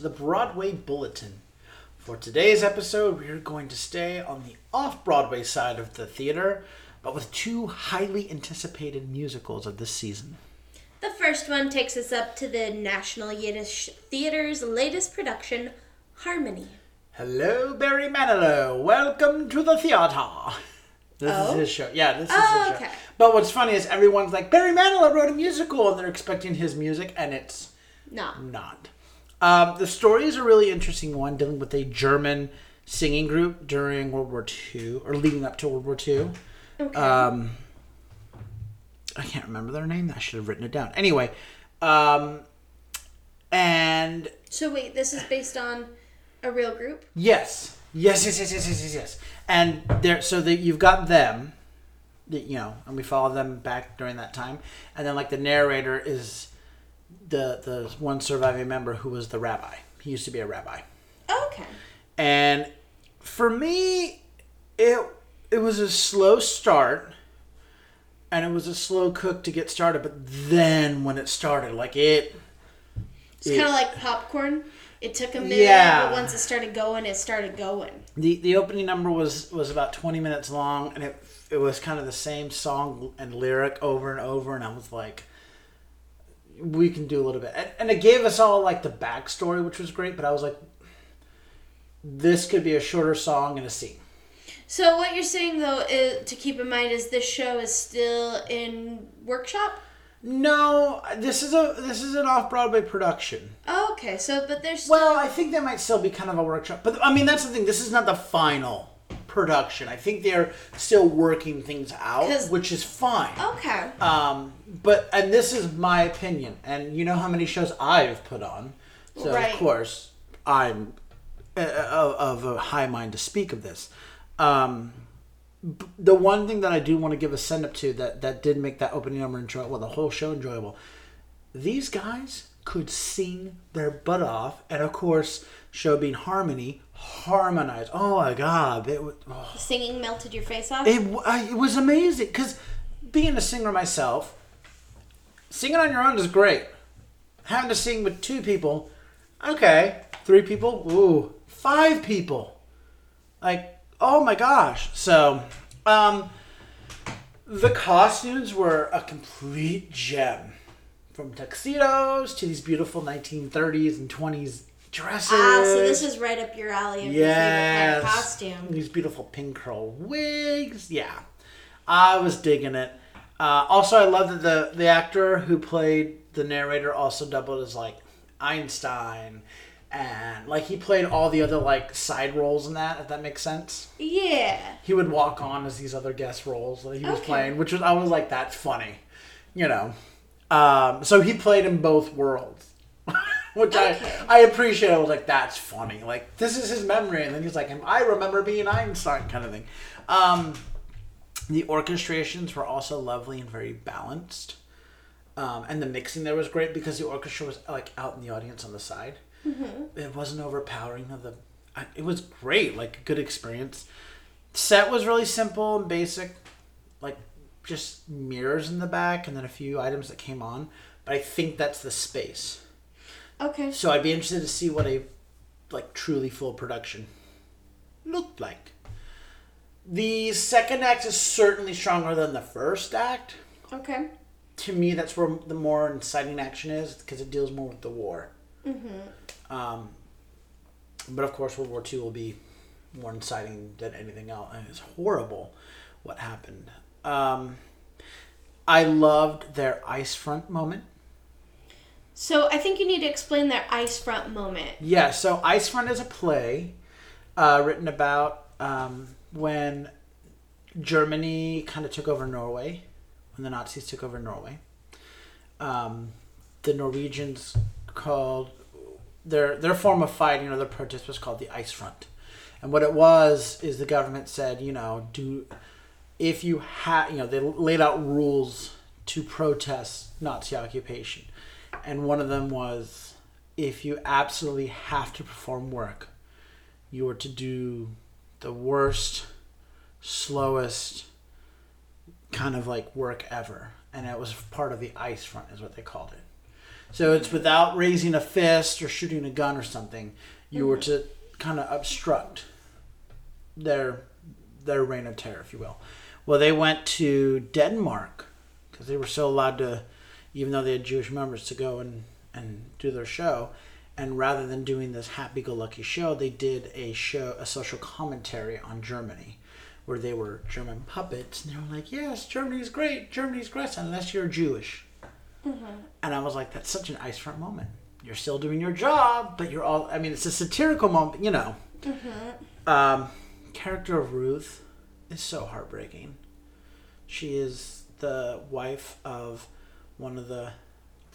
to the Broadway Bulletin. For today's episode, we are going to stay on the off Broadway side of the theater, but with two highly anticipated musicals of this season. The first one takes us up to the National Yiddish Theater's latest production, Harmony. Hello, Barry Manilow. Welcome to the theater. This Oh? is his show. Yeah, this is Oh, his show. okay. But what's funny is everyone's like, Barry Manilow wrote a musical, and they're expecting his music, and it's not. not. Um, the story is a really interesting one, dealing with a German singing group during World War II, or leading up to World War II. Okay. Um, I can't remember their name. I should have written it down. Anyway, um, and so wait, this is based on a real group? Yes. Yes, yes, yes, yes, yes, yes, yes. And there, so that you've got them, you know, and we follow them back during that time, and then like the narrator is the the one surviving member who was the rabbi. He used to be a rabbi, oh, Okay. and for me, it it was a slow start, and it was a slow cook to get started. But then when it started, like it, It's kind of like popcorn. It took a minute, Yeah. but once it started going, it started going. the the opening number was was about 20 minutes long and it it was kind of the same song and lyric over and over and i was like we can do a little bit and, and it gave us all like the backstory which was great but i was like this could be a shorter song and a scene So what you're saying though is to keep in mind is this show is still in workshop. no this is a this is an off-broadway production Oh, okay. So but there's still well i think that might still be kind of a workshop but i mean that's the thing this is not the final production i think they're still working things out, which is fine okay. Um, but and this is my opinion, and you know how many shows I've put on, so Right. of course I'm uh, of, of a high mind to speak of this. Um, the one thing that I do want to give a send up to that that did make that opening number enjoyable, well, the whole show enjoyable. These guys could sing their butt off, and of course, show being harmony, harmonize. Oh my god, it was. oh. Singing melted your face off. It, I- it was amazing because being a singer myself, singing on your own is great. Having to sing with two people, okay, three people, ooh, five people, like oh my gosh. So, um, the costumes were a complete gem, from tuxedos to these beautiful 1930s and 20s dresses. ah, so this is right up your alley of your favorite kind of Yes. costume. These beautiful pink curl wigs. Yeah. I was digging it. Uh, also, I love that the, the actor who played the narrator also doubled as like Einstein. And like he played all the other like side roles in that, if that makes sense. Yeah. He would walk on as these other guest roles that he was Okay. playing, which was I was like, that's funny. You know. Um, so he played in both worlds. Which Okay. I I appreciate. I was like, that's funny. Like this is his memory, and then he's like, I remember being Einstein, kind of thing. Um, the orchestrations were also lovely and very balanced, um, and the mixing there was great because the orchestra was like out in the audience on the side. It wasn't overpowering of the. I- It was great, like a good experience. Set was really simple and basic, like just mirrors in the back and then a few items that came on. But I think that's the space. Okay. So I'd be interested to see what a like truly full production looked like. The second act is certainly stronger than the first act. Okay. To me, that's where the more inciting action is because it deals more with the war. Um, but of course, World War II will be more inciting than anything else, and it's horrible what happened. Um, I loved their ice front moment. So I think you need to explain their ice front moment. Yeah, so Ice Front is a play uh, written about um, when Germany kind of took over Norway, when the Nazis took over Norway. Um, the Norwegians called their their form of fighting or their protest was called the Ice Front, and what it was is the government said, you know, do if you have, you know, they laid out rules to protest Nazi occupation, and one of them was if you absolutely have to perform work, you are to do the worst, slowest kind of like work ever. And it was part of the ice front, is what they called it. So it's without raising a fist or shooting a gun or something. You were to kind of obstruct their their reign of terror, if you will. Well, they went to Denmark because they were still allowed to, even though they had Jewish members, to go and and do their show. And rather than doing this happy-go-lucky show, they did a show, a social commentary on Germany, where they were German puppets, and they were like, "Yes, Germany's great. Germany's great, unless you're Jewish." And I was like, "That's such an ice front moment. You're still doing your job, but you're all. I mean, it's a satirical moment, you know." Um, character of Ruth is so heartbreaking. She is the wife of one of the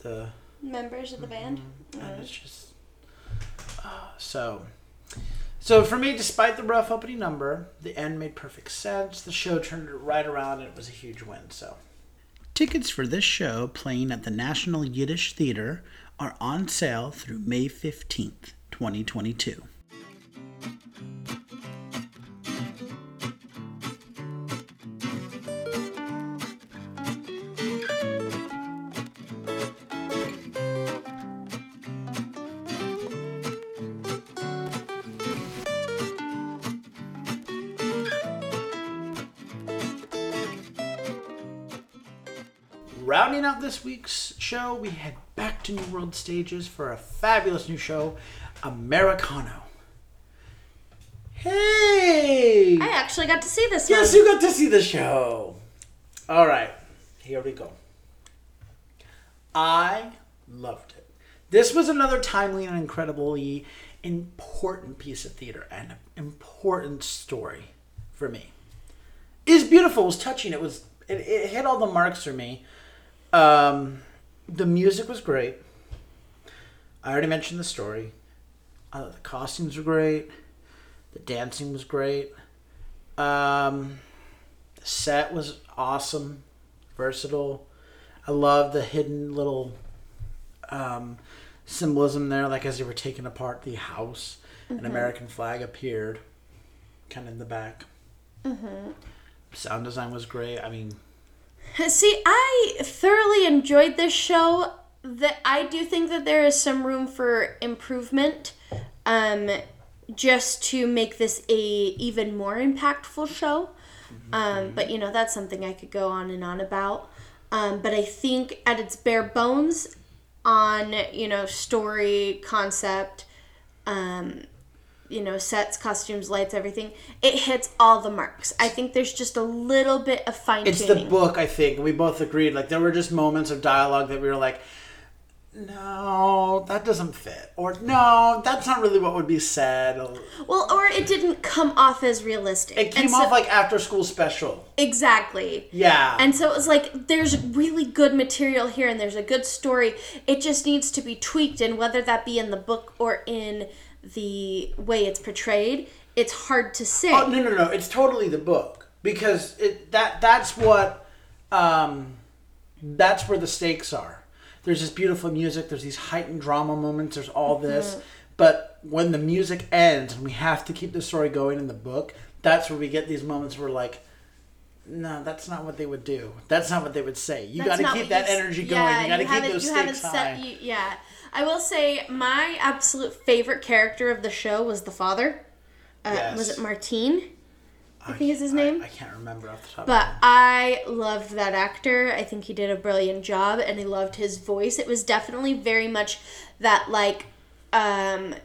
the Members of the band. and it's just uh, so so for me despite the rough opening number the end made perfect sense. The show turned it right around and it was a huge win so. Tickets for this show playing at the national yiddish theater are on sale through may 15th 2022 this week's show, we head back to New World Stages for a fabulous new show, Americano. Hey! I actually got to see this Yes, one. you got to see the show. All right, here we go. I loved it. This was another timely and incredibly important piece of theater and an important story for me. It was beautiful. It was touching. It was. It, it hit all the marks for me. Um, the music was great. I already mentioned the story. Uh, the costumes were great. The dancing was great. Um, the set was awesome, versatile. I love the hidden little um, symbolism there, like as they were taking apart the house, an American flag appeared, kind of in the back. Mm-hmm. Sound design was great. I mean, See, I thoroughly enjoyed this show. That I do think that there is some room for improvement, um, just to make this a even more impactful show. Um, but you know that's something I could go on and on about. Um, but I think at its bare bones, on you know story concept, um, you know sets, costumes, lights, everything, it hits all the marks. I think there's just a little bit of fine it's the book. I think we both agreed. Like there were just moments of dialogue that we were like, "No, that doesn't fit," or "No, that's not really what would be said." Well, or it didn't come off as realistic. It came so- off like after school special. exactly. Yeah. And so it was like there's really good material here and there's a good story. It just needs to be tweaked and whether that be in the book or in the way it's portrayed, it's hard to say. Oh no no no! It's totally the book because it that that's what um, that's where the stakes are. There's this beautiful music. There's these heightened drama moments. There's all this, but when the music ends and we have to keep the story going in the book, that's where we get these moments where like. No, that's not what they would do. That's not what they would say. You got to keep that you energy going. yeah, you got to keep those you stakes high. set- you- yeah. I will say my absolute favorite character of the show was the father. Uh, Yes. Was it Martine? I think is his name. I, can't remember off the top. But I loved that actor. I think he did a brilliant job and I loved his voice. It was definitely very much that like um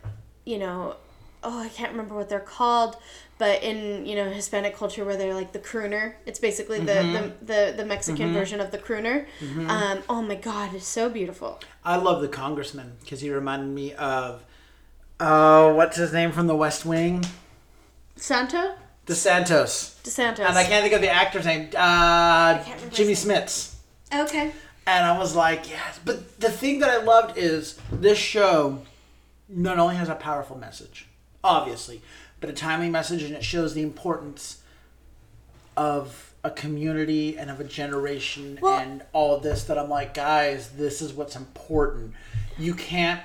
you know, oh, I can't remember what they're called, but in, you know, Hispanic culture where they're like the crooner. It's basically the the, the, the Mexican version of the crooner. Um oh my god, it's so beautiful. I love the congressman because he reminded me of, oh, what's his name from The West Wing? Santo? DeSantos. DeSantos. And I can't think of the actor's name. Uh, can't remember Jimmy. Smits. Okay. And I was like, yes. But the thing that I loved is this show not only has a powerful message, obviously, but a timely message, and it shows the importance of a community and of a generation Well- and all of this. That I'm like, guys, this is what's important. You can't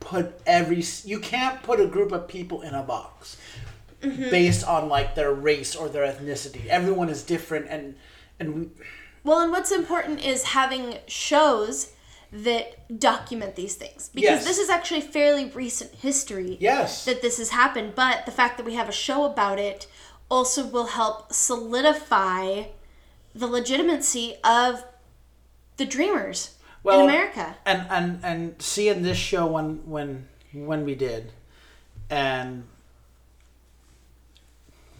put every you can't put a group of people in a box mm-hmm. based on like their race or their ethnicity. Everyone is different, and and we, Well, and what's important is having shows that document these things because Yes. this is actually fairly recent history Yes. that this has happened but the fact that we have a show about it also will help solidify the legitimacy of the dreamers Well, in america and and and seeing this show when when when we did and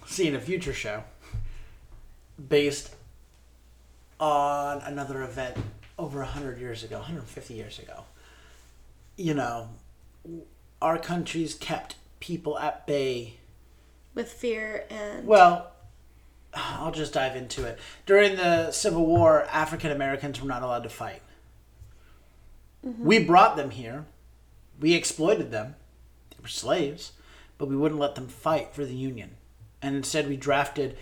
seeing a future show based on another event over 100 years ago 150 years ago you know our countries kept people at bay with fear and well, I'll just dive into it. During the Civil War, African Americans were not allowed to fight. Mm-hmm. We brought them here. We exploited them. They were slaves, but we wouldn't let them fight for the Union. And instead, we drafted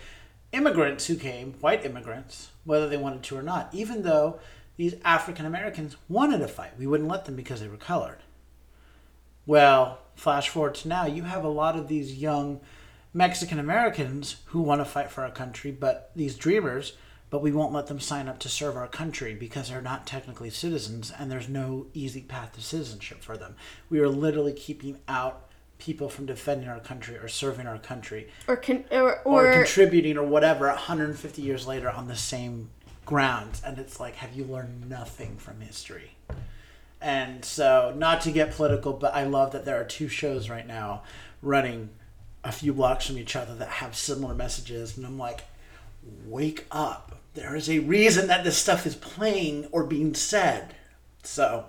immigrants who came, white immigrants, whether they wanted to or not, even though these African Americans wanted to fight. We wouldn't let them because they were colored. Well, flash forward to now, you have a lot of these young Mexican Americans who want to fight for our country, but these dreamers, but we won't let them sign up to serve our country because they're not technically citizens and there's no easy path to citizenship for them. We are literally keeping out people from defending our country or serving our country or con- or, or, or contributing or whatever 150 years later on the same grounds and it's like have you learned nothing from history? And so not to get political but i love that there are two shows right now running a few blocks from each other that have similar messages and i'm like wake up. There is a reason that this stuff is playing or being said. So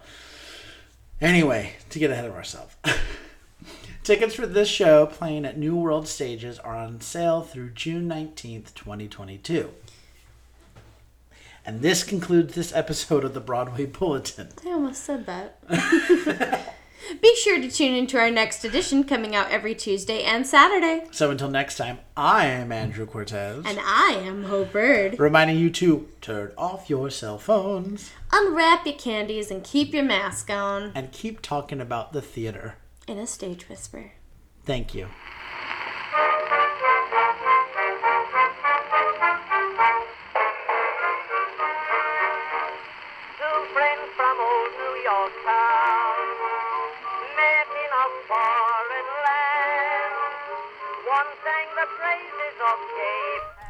anyway to get ahead of ourselves. Tickets for this show playing at New World Stages are on sale through June 19th, 2022. And this concludes this episode of the Broadway Bulletin. I almost said that. Be sure to tune into our next edition coming out every Tuesday and Saturday. So until next time, I am Andrew Cortez, And I am Hope Bird. reminding you to turn off your cell phones Unwrap your candies and keep your mask on. and keep talking about the theater. In a stage whisper. Thank you.